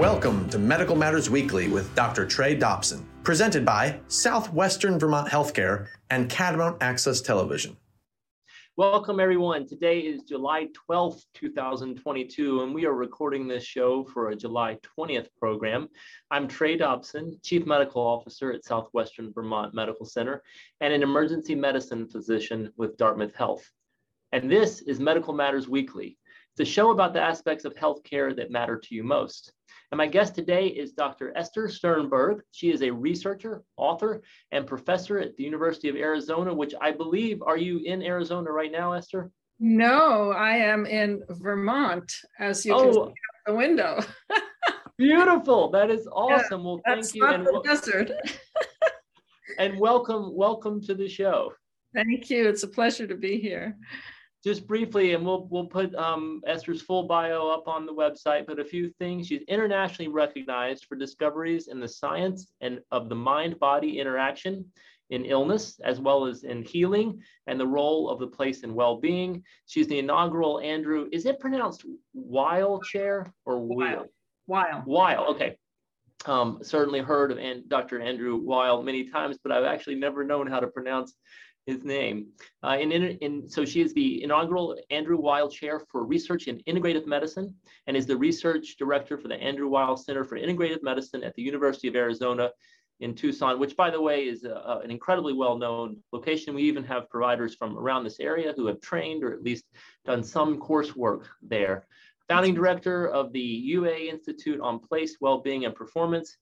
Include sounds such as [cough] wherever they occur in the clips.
Welcome to Medical Matters Weekly with Dr. Trey Dobson, presented by Southwestern Vermont Healthcare and Catamount Access Television. Welcome, everyone. Today is July 12th, 2022, and we are recording this show for a July 20th program. I'm Trey Dobson, Chief Medical Officer at Southwestern Vermont Medical Center and an emergency medicine physician with Dartmouth Health. And this is Medical Matters Weekly. It's a show about the aspects of healthcare that matter to you most. And my guest today is Dr. Esther Sternberg. She is a researcher, author, and professor at the University of Arizona, which I believe, are you in Arizona right now, Esther? No, I am in Vermont, as you oh. can see out the window. [laughs] beautiful. That is awesome. Yeah, well, thank you. and, the desert. [laughs] and welcome, welcome to the show. Thank you. It's a pleasure to be here just briefly, and we'll we'll put um, Esther's full bio up on the website. But a few things: she's internationally recognized for discoveries in the science and of the mind-body interaction in illness, as well as in healing, and the role of the place in well-being. She's the inaugural Andrew. Is it pronounced Weil Chair or Weil? Weil. Weil. Okay. Um, certainly heard of Dr. Andrew Weil many times, but I've actually never known how to pronounce his name. Uh, in, in, so she is the inaugural Andrew Weil Chair for Research in Integrative Medicine and is the research director for the Andrew Weil Center for Integrative Medicine at the University of Arizona in Tucson, which by the way is a, an incredibly well-known location. We even have providers from around this area who have trained or at least done some coursework there. Founding director of the UA Institute on Place, Wellbeing, and Performance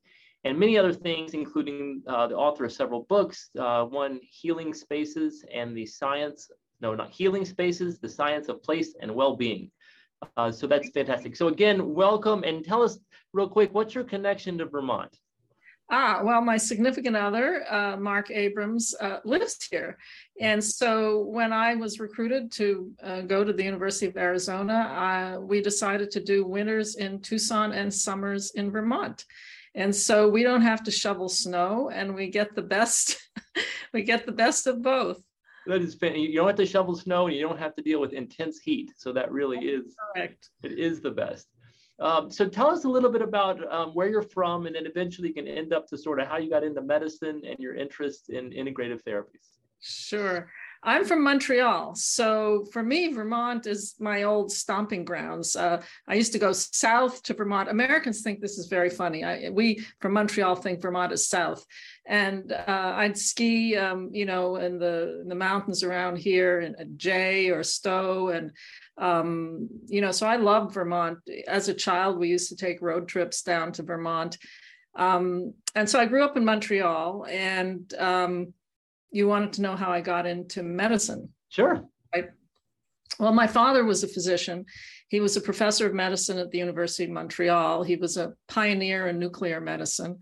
and many other things, including uh, the author of several books, uh, one, Healing Spaces and the Science, no, not Healing Spaces, the Science of Place and Well-Being. Uh, so that's fantastic. So again, welcome and tell us real quick, what's your connection to Vermont? Ah, well, my significant other, uh, Mark Abrams, uh, lives here. And so when I was recruited to uh, go to the University of Arizona, uh, we decided to do winters in Tucson and summers in Vermont. And so we don't have to shovel snow and we get the best, [laughs] we get the best of both. That is, you don't have to shovel snow and you don't have to deal with intense heat. So that really is, correct. it is the best. Um, so tell us a little bit about um, where you're from and then eventually you can end up to sort of how you got into medicine and your interest in integrative therapies. Sure. I'm from Montreal. So for me, Vermont is my old stomping grounds. Uh, I used to go south to Vermont. Americans think this is very funny. I, we from Montreal think Vermont is south. And uh, I'd ski, um, you know, in the, in the mountains around here in Jay or Stowe. And, um, you know, so I loved Vermont. As a child, we used to take road trips down to Vermont. Um, and so I grew up in Montreal and um, you wanted to know how I got into medicine. Sure. Right? Well, my father was a physician. He was a professor of medicine at the University of Montreal. He was a pioneer in nuclear medicine.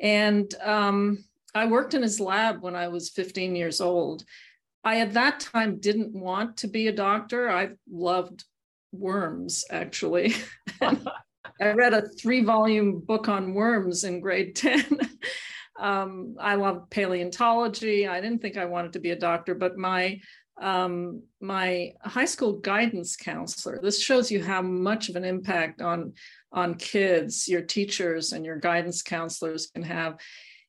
And um, I worked in his lab when I was 15 years old. I, at that time, didn't want to be a doctor. I loved worms, actually. [laughs] I read a three volume book on worms in grade 10. [laughs] Um, I love paleontology. I didn't think I wanted to be a doctor, but my um, my high school guidance counselor. This shows you how much of an impact on on kids your teachers and your guidance counselors can have.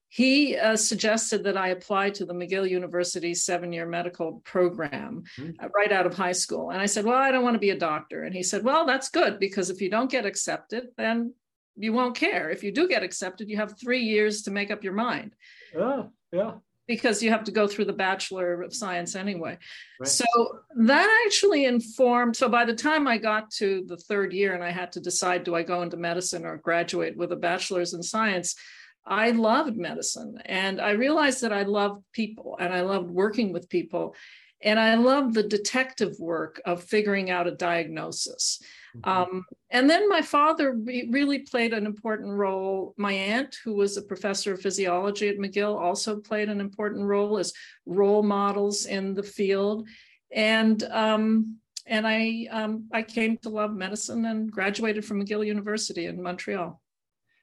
He uh, suggested that I apply to the McGill University seven-year medical program mm-hmm. right out of high school, and I said, "Well, I don't want to be a doctor." And he said, "Well, that's good because if you don't get accepted, then you won't care. If you do get accepted, you have three years to make up your mind. Yeah, yeah. Because you have to go through the Bachelor of Science anyway. Right. So that actually informed. So by the time I got to the third year and I had to decide do I go into medicine or graduate with a bachelor's in science, I loved medicine and I realized that I loved people and I loved working with people. And I loved the detective work of figuring out a diagnosis. Mm-hmm. Um, and then my father re- really played an important role. My aunt, who was a professor of physiology at McGill, also played an important role as role models in the field. And um, and I um, I came to love medicine and graduated from McGill University in Montreal.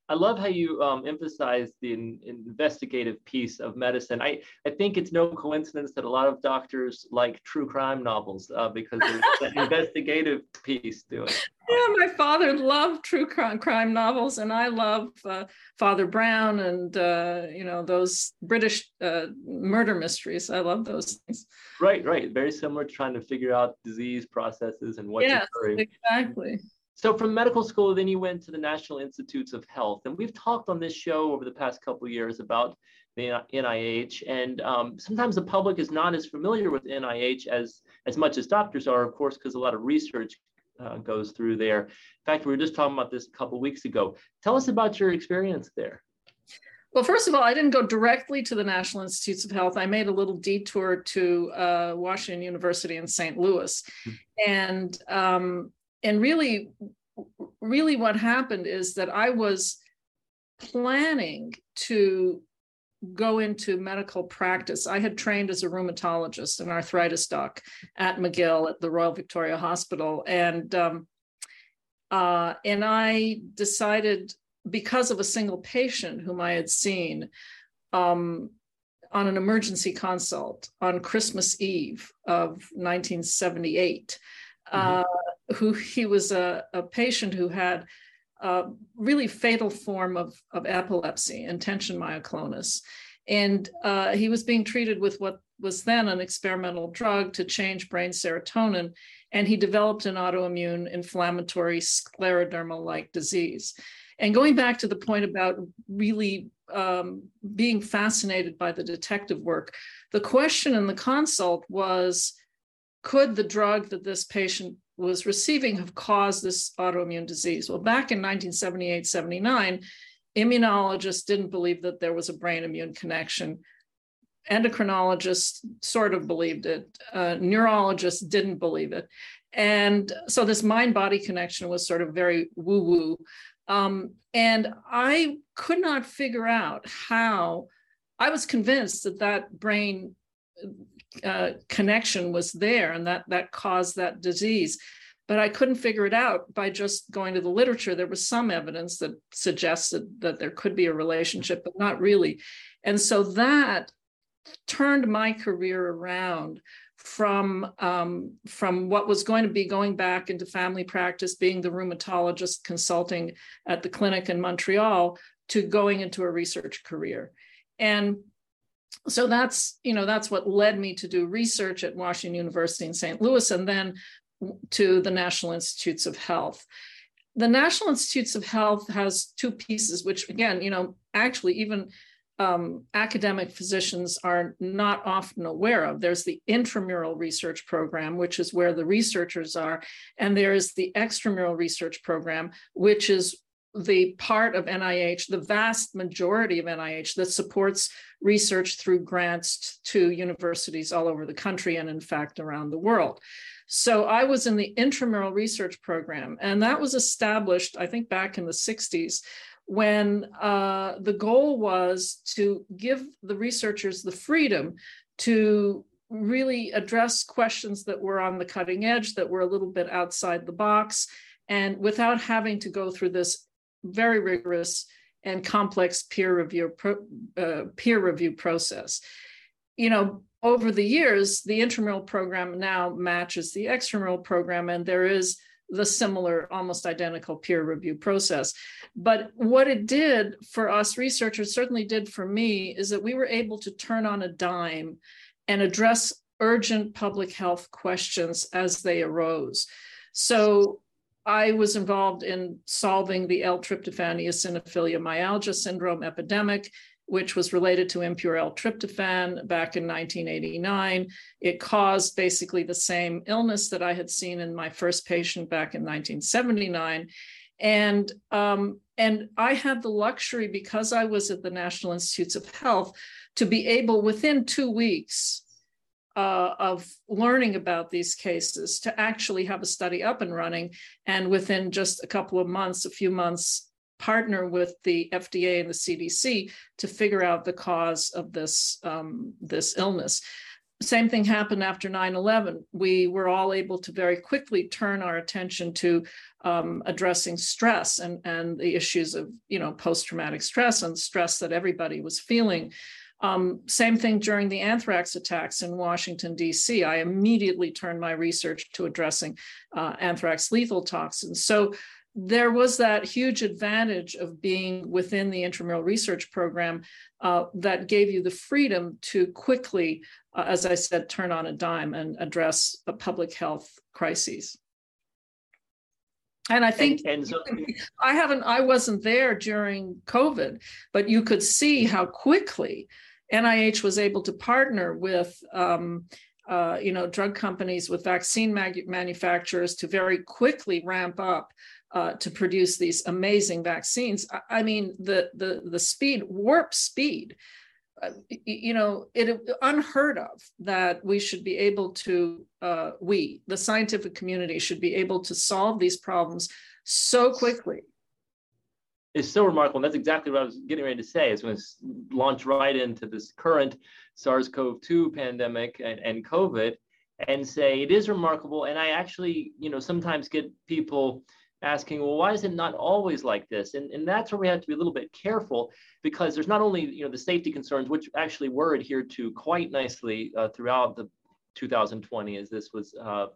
I love how you um, emphasize the in, investigative piece of medicine. I, I think it's no coincidence that a lot of doctors like true crime novels uh, because there's [laughs] the investigative piece to it. Yeah, my father loved true crime, crime novels, and I love uh, Father Brown and uh, you know those British uh, murder mysteries. I love those things. Right, right. Very similar to trying to figure out disease processes and what's yes, occurring. Exactly. So from medical school, then you went to the National Institutes of Health, and we've talked on this show over the past couple years about the NIH, and um, sometimes the public is not as familiar with NIH as as much as doctors are, of course, because a lot of research uh, goes through there. In fact, we were just talking about this a couple weeks ago. Tell us about your experience there. Well, first of all, I didn't go directly to the National Institutes of Health. I made a little detour to uh, Washington University in St. Louis, mm-hmm. and um, and really really what happened is that i was planning to go into medical practice i had trained as a rheumatologist and arthritis doc at mcgill at the royal victoria hospital and um, uh, and i decided because of a single patient whom i had seen um, on an emergency consult on christmas eve of 1978 mm-hmm. uh, who he was a, a patient who had a really fatal form of, of epilepsy, intention myoclonus. And uh, he was being treated with what was then an experimental drug to change brain serotonin. And he developed an autoimmune inflammatory scleroderma like disease. And going back to the point about really um, being fascinated by the detective work, the question in the consult was could the drug that this patient was receiving have caused this autoimmune disease. Well, back in 1978, 79, immunologists didn't believe that there was a brain immune connection. Endocrinologists sort of believed it, uh, neurologists didn't believe it. And so this mind body connection was sort of very woo woo. Um, and I could not figure out how I was convinced that that brain uh, connection was there and that that caused that disease. But i couldn't figure it out by just going to the literature. There was some evidence that suggested that there could be a relationship but not really. And so that turned my career around from um, from what was going to be going back into family practice being the rheumatologist consulting at the clinic in montreal to going into a research career. And so that's you know that's what led me to do research at washington university in st louis and then to the national institutes of health the national institutes of health has two pieces which again you know actually even um, academic physicians are not often aware of. There's the intramural research program, which is where the researchers are, and there is the extramural research program, which is the part of NIH, the vast majority of NIH that supports research through grants to universities all over the country and, in fact, around the world. So I was in the intramural research program, and that was established, I think, back in the 60s when uh, the goal was to give the researchers the freedom to really address questions that were on the cutting edge, that were a little bit outside the box, and without having to go through this very rigorous and complex peer review uh, peer review process. You know, over the years, the intramural program now matches the extramural program, and there is the similar, almost identical peer review process. But what it did for us researchers, certainly did for me, is that we were able to turn on a dime and address urgent public health questions as they arose. So I was involved in solving the L-tryptophan eosinophilia myalgia syndrome epidemic, which was related to impure L-tryptophan back in 1989. It caused basically the same illness that I had seen in my first patient back in 1979. And, um, and I had the luxury, because I was at the National Institutes of Health, to be able within two weeks uh, of learning about these cases to actually have a study up and running. And within just a couple of months, a few months, partner with the FDA and the CDC to figure out the cause of this, um, this illness. same thing happened after 9-11 we were all able to very quickly turn our attention to um, addressing stress and, and the issues of you know post-traumatic stress and stress that everybody was feeling um, same thing during the anthrax attacks in Washington, D.C. I immediately turned my research to addressing uh, anthrax lethal toxins. So there was that huge advantage of being within the intramural research program uh, that gave you the freedom to quickly, uh, as I said, turn on a dime and address a public health crises. And I think and, and so, [laughs] I haven't, I wasn't there during COVID, but you could see how quickly NIH was able to partner with um, uh, you know, drug companies with vaccine mag- manufacturers to very quickly ramp up uh, to produce these amazing vaccines. I, I, mean, the the the speed, warp speed. Uh, you know, it unheard of that we should be able to, uh, we, the scientific community, should be able to solve these problems so quickly is so remarkable. And that's exactly what I was getting ready to say. Is going to launch right into this current SARS-CoV-2 pandemic and, and COVID, and say it is remarkable. And I actually, you know, sometimes get people asking, well, why is it not always like this? And, and that's where we have to be a little bit careful because there's not only, you know, the safety concerns, which actually were adhered to quite nicely uh, throughout the 2020 as this was uh,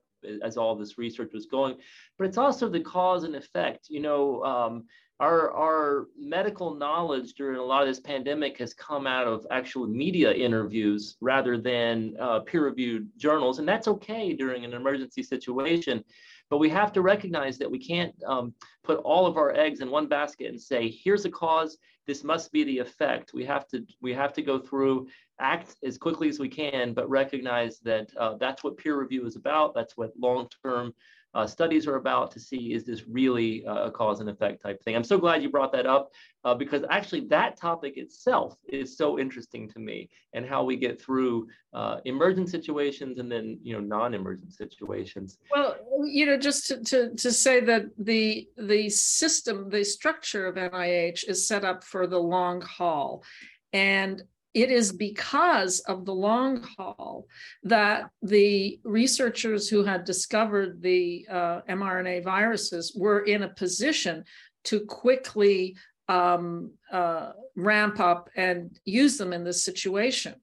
as all this research was going, but it's also the cause and effect. You know, um, our, our medical knowledge during a lot of this pandemic has come out of actual media interviews rather than uh, peer-reviewed journals, and that's okay during an emergency situation. But we have to recognize that we can't um, put all of our eggs in one basket and say, "Here's a cause. This must be the effect." We have to we have to go through, act as quickly as we can, but recognize that uh, that's what peer review is about. That's what long-term uh, studies are about to see is this really a cause and effect type thing. I'm so glad you brought that up uh, because actually that topic itself is so interesting to me and how we get through uh, emergent situations and then you know non-emergent situations. Well, you know, just to, to, to say that the the system, the structure of NIH is set up for the long haul. And it is because of the long haul that the researchers who had discovered the uh, mRNA viruses were in a position to quickly um, uh, ramp up and use them in this situation.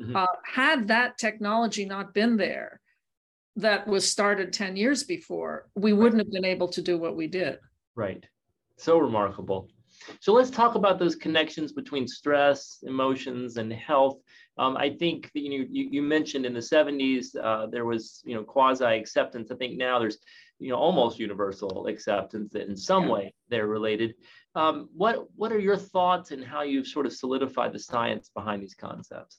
Mm-hmm. Uh, had that technology not been there, that was started 10 years before, we wouldn't have been able to do what we did. Right. So remarkable. So let's talk about those connections between stress, emotions, and health. Um, I think you, know, you, you mentioned in the 70s uh, there was you know quasi acceptance. I think now there's you know almost universal acceptance that in some yeah. way they're related. Um, what what are your thoughts and how you've sort of solidified the science behind these concepts?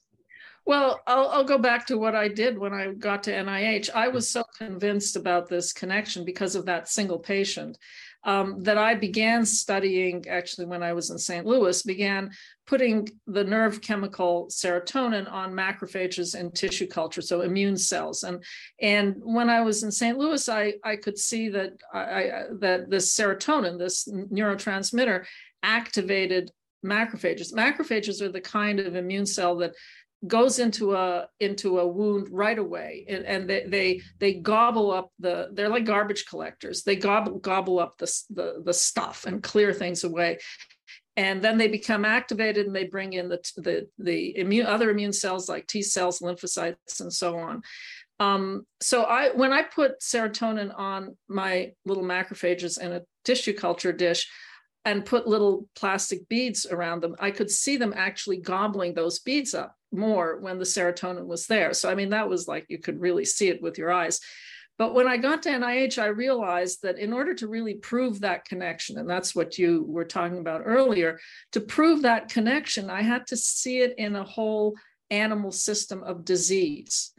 Well, I'll, I'll, go back to what I did when I got to NIH. I was so convinced about this connection because of that single patient um, that I began studying actually when I was in St. Louis, began putting the nerve chemical serotonin on macrophages in tissue culture, so immune cells. And, and when I was in St. Louis, I, I could see that, I, that this serotonin, this neurotransmitter, activated macrophages. Macrophages are the kind of immune cell that goes into a into a wound right away. And, and they, they they gobble up the they're like garbage collectors. They gobble gobble up the, the the stuff and clear things away. And then they become activated and they bring in the the the immune other immune cells like T cells lymphocytes and so on. Um, so I when I put serotonin on my little macrophages in a tissue culture dish and put little plastic beads around them, I could see them actually gobbling those beads up more when the serotonin was there. So, I mean, that was like you could really see it with your eyes. But when I got to NIH, I realized that in order to really prove that connection, and that's what you were talking about earlier, to prove that connection, I had to see it in a whole animal system of disease.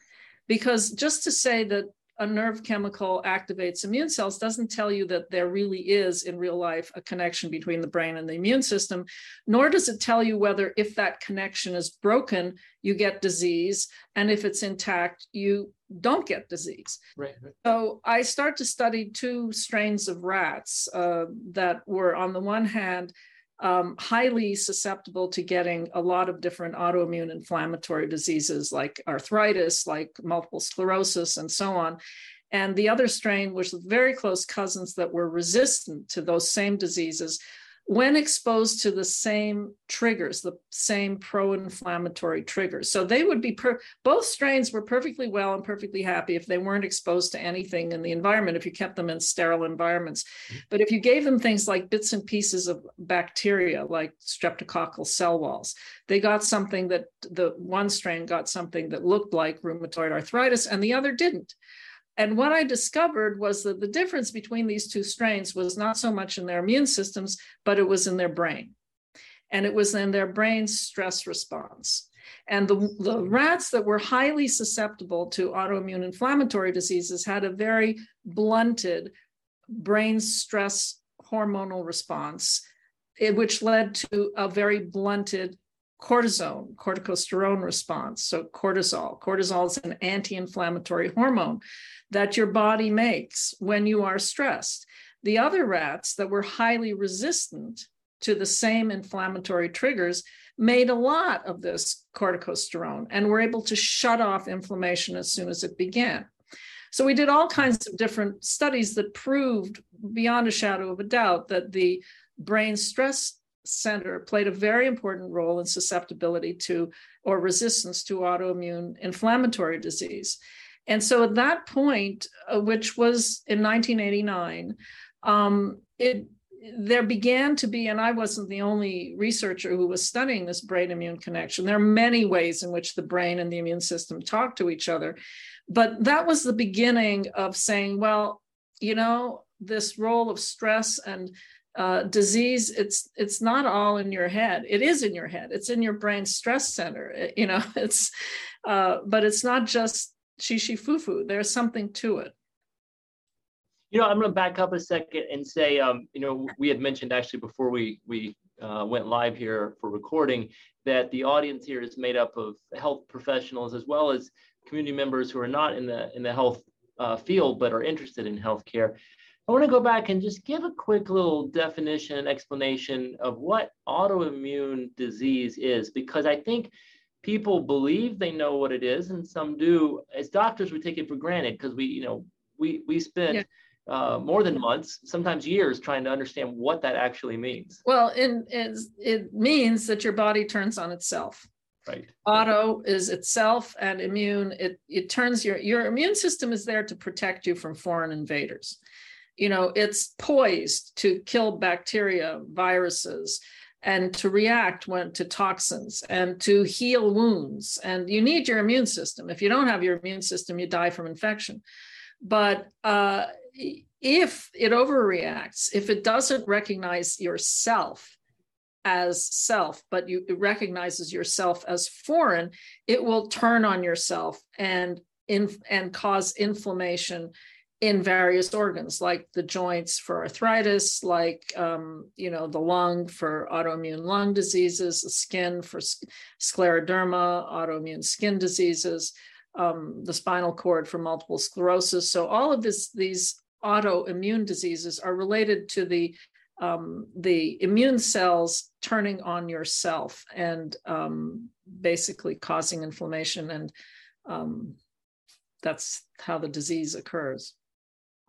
Because just to say that a nerve chemical activates immune cells doesn't tell you that there really is in real life a connection between the brain and the immune system, nor does it tell you whether if that connection is broken, you get disease, and if it's intact, you don't get disease. Right. So I start to study two strains of rats uh, that were, on the one hand, um, highly susceptible to getting a lot of different autoimmune inflammatory diseases like arthritis, like multiple sclerosis, and so on. And the other strain was very close cousins that were resistant to those same diseases when exposed to the same triggers, the same pro inflammatory triggers. So they would be, per- both strains were perfectly well and perfectly happy if they weren't exposed to anything in the environment, if you kept them in sterile environments. Mm-hmm. But if you gave them things like bits and pieces of bacteria, like streptococcal cell walls, they got something that the one strain got something that looked like rheumatoid arthritis and the other didn't. And what I discovered was that the difference between these two strains was not so much in their immune systems, but it was in their brain. And it was in their brain's stress response. And the, the rats that were highly susceptible to autoimmune inflammatory diseases had a very blunted brain stress hormonal response, eh, which led to a very blunted cortisone, corticosterone response. So, cortisol. Cortisol is an anti inflammatory hormone that your body makes when you are stressed. The other rats that were highly resistant to the same inflammatory triggers made a lot of this corticosterone and were able to shut off inflammation as soon as it began. So we did all kinds of different studies that proved beyond a shadow of a doubt that the brain stress center played a very important role in susceptibility to or resistance to autoimmune inflammatory disease. And so at that point, uh, which was in 1989, um, it there began to be, and I wasn't the only researcher who was studying this brain immune connection. There are many ways in which the brain and the immune system talk to each other. But that was the beginning of saying, well, you know, this role of stress and uh, disease it's it's not all in your head it is in your head it's in your brain stress center it, you know [laughs] it's uh, but it's not just shishi fufu. There's something to it. You know, I'm going to back up a second and say, um, you know, we had mentioned actually before we we uh, went live here for recording that the audience here is made up of health professionals as well as community members who are not in the in the health uh, field but are interested in healthcare. I want to go back and just give a quick little definition and explanation of what autoimmune disease is, because I think people believe they know what it is and some do. As doctors we take it for granted because we you know we we spend yeah. uh, more than months sometimes years trying to understand what that actually means. Well it, it means that your body turns on itself. Right. Auto is itself and immune it it turns your your immune system is there to protect you from foreign invaders you know it's poised to kill bacteria viruses and to react when to toxins and to heal wounds. And you need your immune system. If you don't have your immune system you die from infection. But uh, if it overreacts if it doesn't recognize yourself as self but you it recognizes yourself as foreign it will turn on yourself and in, and cause inflammation in various organs like the joints for arthritis like um, you know the lung for autoimmune lung diseases the skin for scleroderma autoimmune skin diseases um, the spinal cord for multiple sclerosis. So all of this these autoimmune diseases are related to the um, the immune cells turning on yourself and um, basically causing inflammation and um, that's how the disease occurs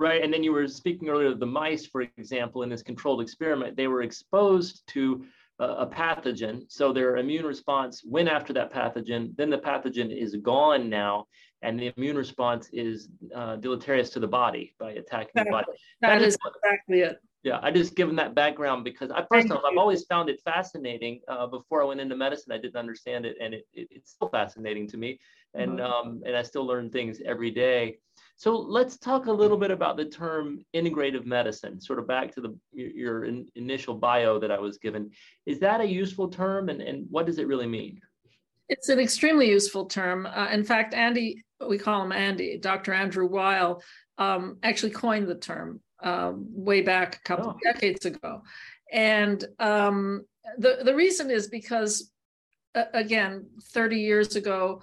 right? And then you were speaking earlier of the mice, for example, in this controlled experiment, they were exposed to a, pathogen. So their immune response went after that pathogen. Then the pathogen is gone now, and the immune response is uh, deleterious to the body by attacking that, the body. that, that is, is exactly it. Yeah, I just given that background because I personally I've always found it fascinating. Uh, before I went into medicine, I didn't understand it, and it, it it's still fascinating to me, and mm-hmm. um, and I still learn things every day. So let's talk a little bit about the term integrative medicine. Sort of back to the your in, initial bio that I was given. Is that a useful term, and and what does it really mean? It's an extremely useful term. Uh, in fact, Andy, we call him Andy, Dr. Andrew Weil, um, actually coined the term um, way back a couple oh. of decades ago. And um, the, the reason is because, uh, again, 30 years ago,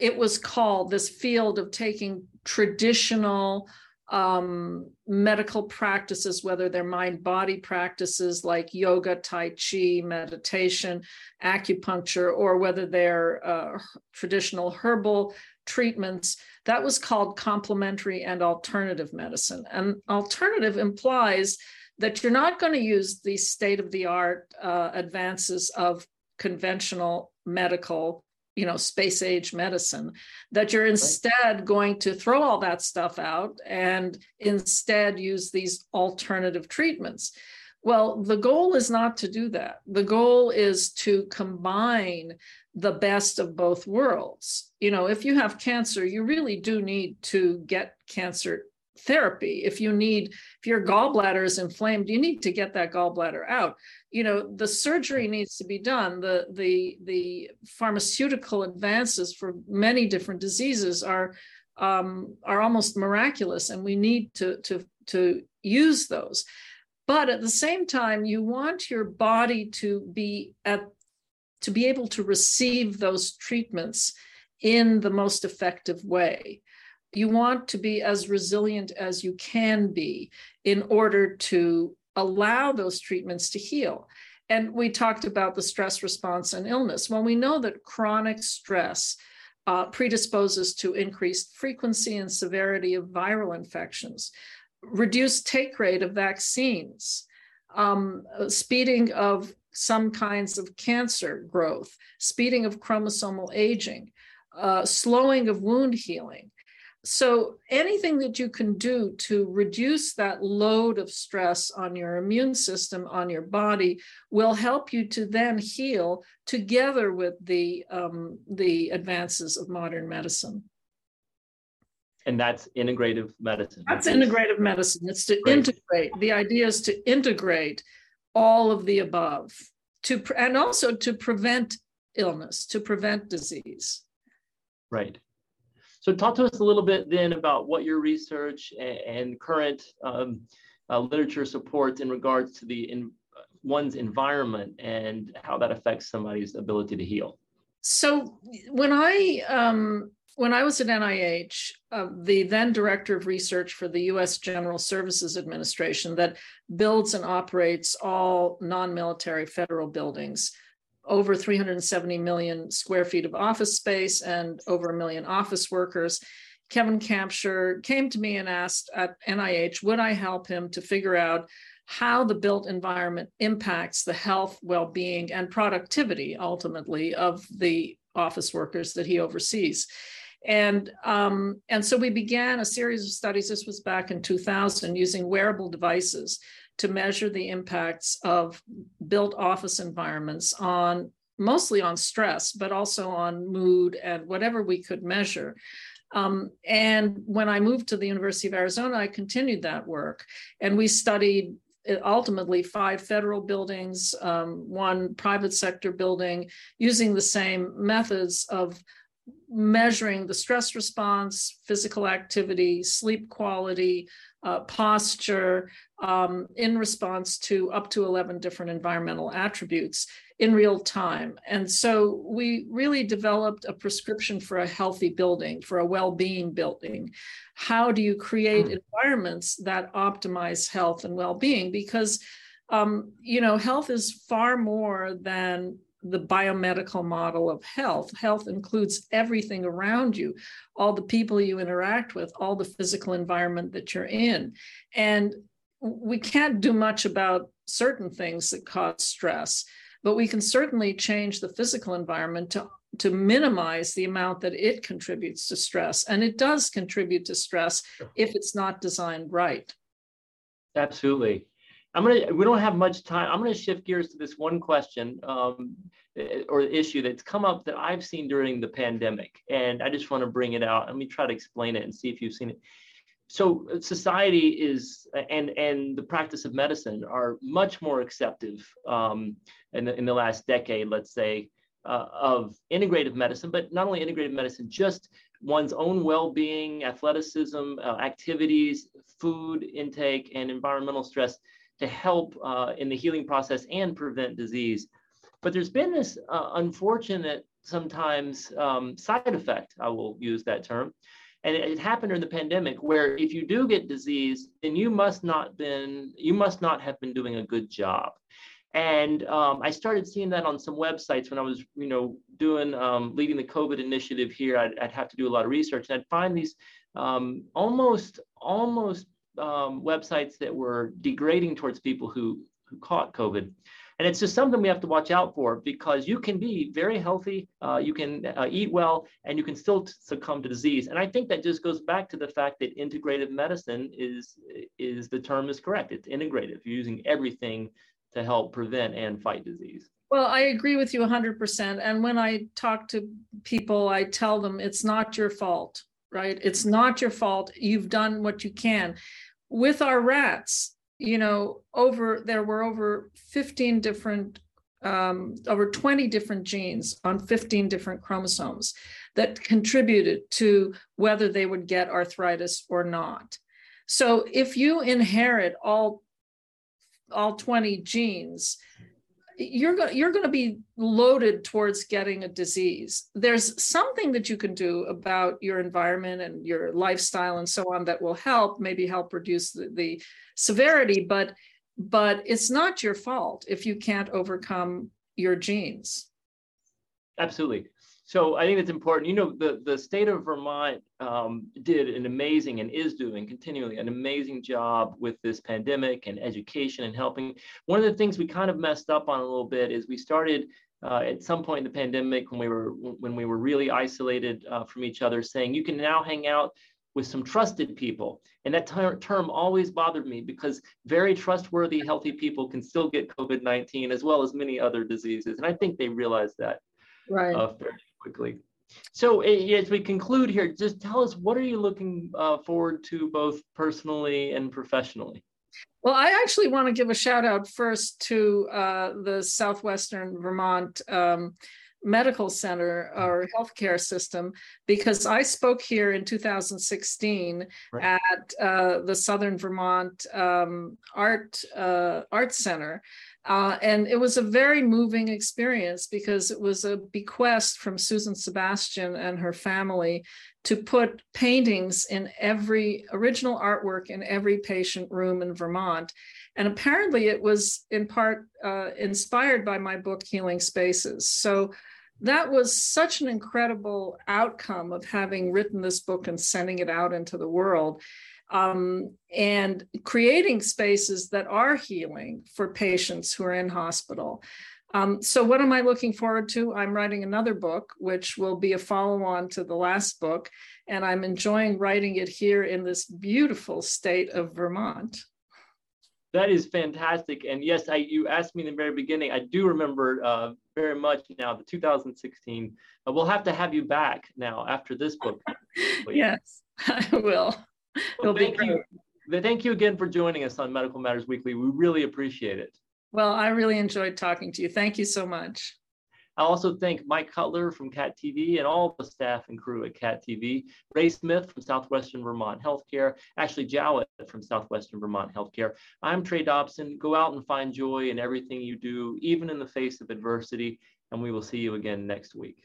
it was called this field of taking traditional um, medical practices, whether they're mind body practices like yoga, Tai Chi, meditation, acupuncture, or whether they're uh, traditional herbal treatments. That was called complementary and alternative medicine. And alternative implies that you're not going to use the state of the art uh, advances of conventional medical you know space age medicine that you're instead right. going to throw all that stuff out and instead use these alternative treatments. Well the goal is not to do that. The goal is to combine the best of both worlds. You know if you have cancer you really do need to get cancer therapy. If you need if your gallbladder is inflamed you need to get that gallbladder out. You know the surgery needs to be done. The the the pharmaceutical advances for many different diseases are um, are almost miraculous and we need to to to use those. But at the same time you want your body to be at to be able to receive those treatments in the most effective way you want to be as resilient as you can be in order to allow those treatments to heal. And we talked about the stress response and illness. Well, we know that chronic stress uh, predisposes to increased frequency and severity of viral infections, reduced take rate of vaccines, um, speeding of some kinds of cancer growth, speeding of chromosomal aging, uh, slowing of wound healing. So, anything that you can do to reduce that load of stress on your immune system, on your body, will help you to then heal together with the, um, the advances of modern medicine. And that's integrative medicine. That's integrative medicine. It's to Great. integrate. The idea is to integrate all of the above, to and also to prevent illness, to prevent disease. Right. So talk to us a little bit then about what your research and, and current um, uh, literature supports in regards to the in, one's environment and how that affects somebody's ability to heal. So when I um, when I was at NIH, uh, the then director of research for the U.S. General Services Administration that builds and operates all non-military federal buildings over 370 million square feet of office space and over a million office workers. Kevin Kampschroer came to me and asked at NIH, would I help him to figure out how the built environment impacts the health, well being, and productivity ultimately of the office workers that he oversees. And um, and so we began a series of studies. This was back in 2000, using wearable devices to measure the impacts of built office environments on mostly on stress, but also on mood and whatever we could measure. Um, and when I moved to the University of Arizona, I continued that work. And we studied uh, ultimately five federal buildings, um, one private sector building, using the same methods of measuring the stress response, physical activity, sleep quality, uh, posture um, in response to up to 11 different environmental attributes in real time. And so we really developed a prescription for a healthy building, for a well being building. How do you create mm. environments that optimize health and well being? Because um, you know, health is far more than the biomedical model of health. Health includes everything around you, all the people you interact with, all the physical environment that you're in. And we can't do much about certain things that cause stress, but we can certainly change the physical environment to, to minimize the amount that it contributes to stress. And it does contribute to stress if it's not designed right. Absolutely. I'm gonna. We don't have much time. I'm gonna shift gears to this one question um, eh, or issue that's come up that I've seen during the pandemic, and I just want to bring it out. Let me try to explain it and see if you've seen it. So uh, society is and and the practice of medicine are much more acceptive um, in the in the last decade, let's say, uh, of integrative medicine, but not only integrative medicine, just one's own well-being, athleticism, uh, activities, food intake, and environmental stress to help uh, in the healing process and prevent disease. But there's been this uh, unfortunate, sometimes um, side effect, I will use that term, and it, it, happened during the pandemic where if you do get disease then you must not been you must not have been doing a good job. And um, i started seeing that on some websites when i was you know doing um, leading the covid initiative here. I'd, I'd, have to do a lot of research and i'd find these um, almost almost um, websites that were degrading towards people who who caught covid and it's just something we have to watch out for because you can be very healthy, uh, you can uh, eat well, and you can still t- succumb to disease. And I think that just goes back to the fact that integrative medicine is, is the term is correct. It's integrative, You're using everything to help prevent and fight disease. Well, I agree with you 100%. And when I talk to people, I tell them it's not your fault, right? It's not your fault. You've done what you can. With our rats, you know, over there were over 15 different, um, over 20 different genes on 15 different chromosomes that contributed to whether they would get arthritis or not. So if you inherit all all 20 genes, you're going you're going to be loaded towards getting a disease. There's something that you can do about your environment and your lifestyle and so on that will help maybe help reduce the, the severity but but it's not your fault if you can't overcome your genes. Absolutely so I think it's important. You know, the, the state of Vermont um, did an amazing and is doing continually an amazing job with this pandemic and education and helping. One of the things we kind of messed up on a little bit is we started uh, at some point in the pandemic when we were when we were really isolated uh, from each other, saying you can now hang out with some trusted people. And that ter- term always bothered me because very trustworthy, healthy people can still get COVID 19 as well as many other diseases. And I think they realized that right. Uh, quickly. So as we conclude here, just tell us what are you looking uh, forward to both personally and professionally? Well, I actually want to give a shout out first to uh, the Southwestern Vermont um, Medical Center or healthcare system because I spoke here in 2016 right. at uh, the Southern Vermont um, Art uh, Art Center, uh, and it was a very moving experience because it was a bequest from Susan Sebastian and her family to put paintings in every original artwork in every patient room in Vermont. And apparently, it was in part uh, inspired by my book, Healing Spaces. So that was such an incredible outcome of having written this book and sending it out into the world um, and creating spaces that are healing for patients who are in hospital. Um, so, what am I looking forward to? I'm writing another book, which will be a follow on to the last book, and I'm enjoying writing it here in this beautiful state of Vermont. That is fantastic. And yes, I, you asked me in the very beginning. I do remember uh, very much now the 2016. Uh, we'll have to have you back now after this book. [laughs] yes, [laughs] I will. Well, thank you. Thank you again for joining us on Medical Matters Weekly. We really appreciate it. Well, I really enjoyed talking to you. Thank you so much. I also thank Mike Cutler from CAT TV and all the staff and crew at CAT TV, Ray Smith from Southwestern Vermont Healthcare, Ashley Jowett from Southwestern Vermont Healthcare. I'm Trey Dobson. Go out and find joy in everything you do, even in the face of adversity, and we will see you again next week.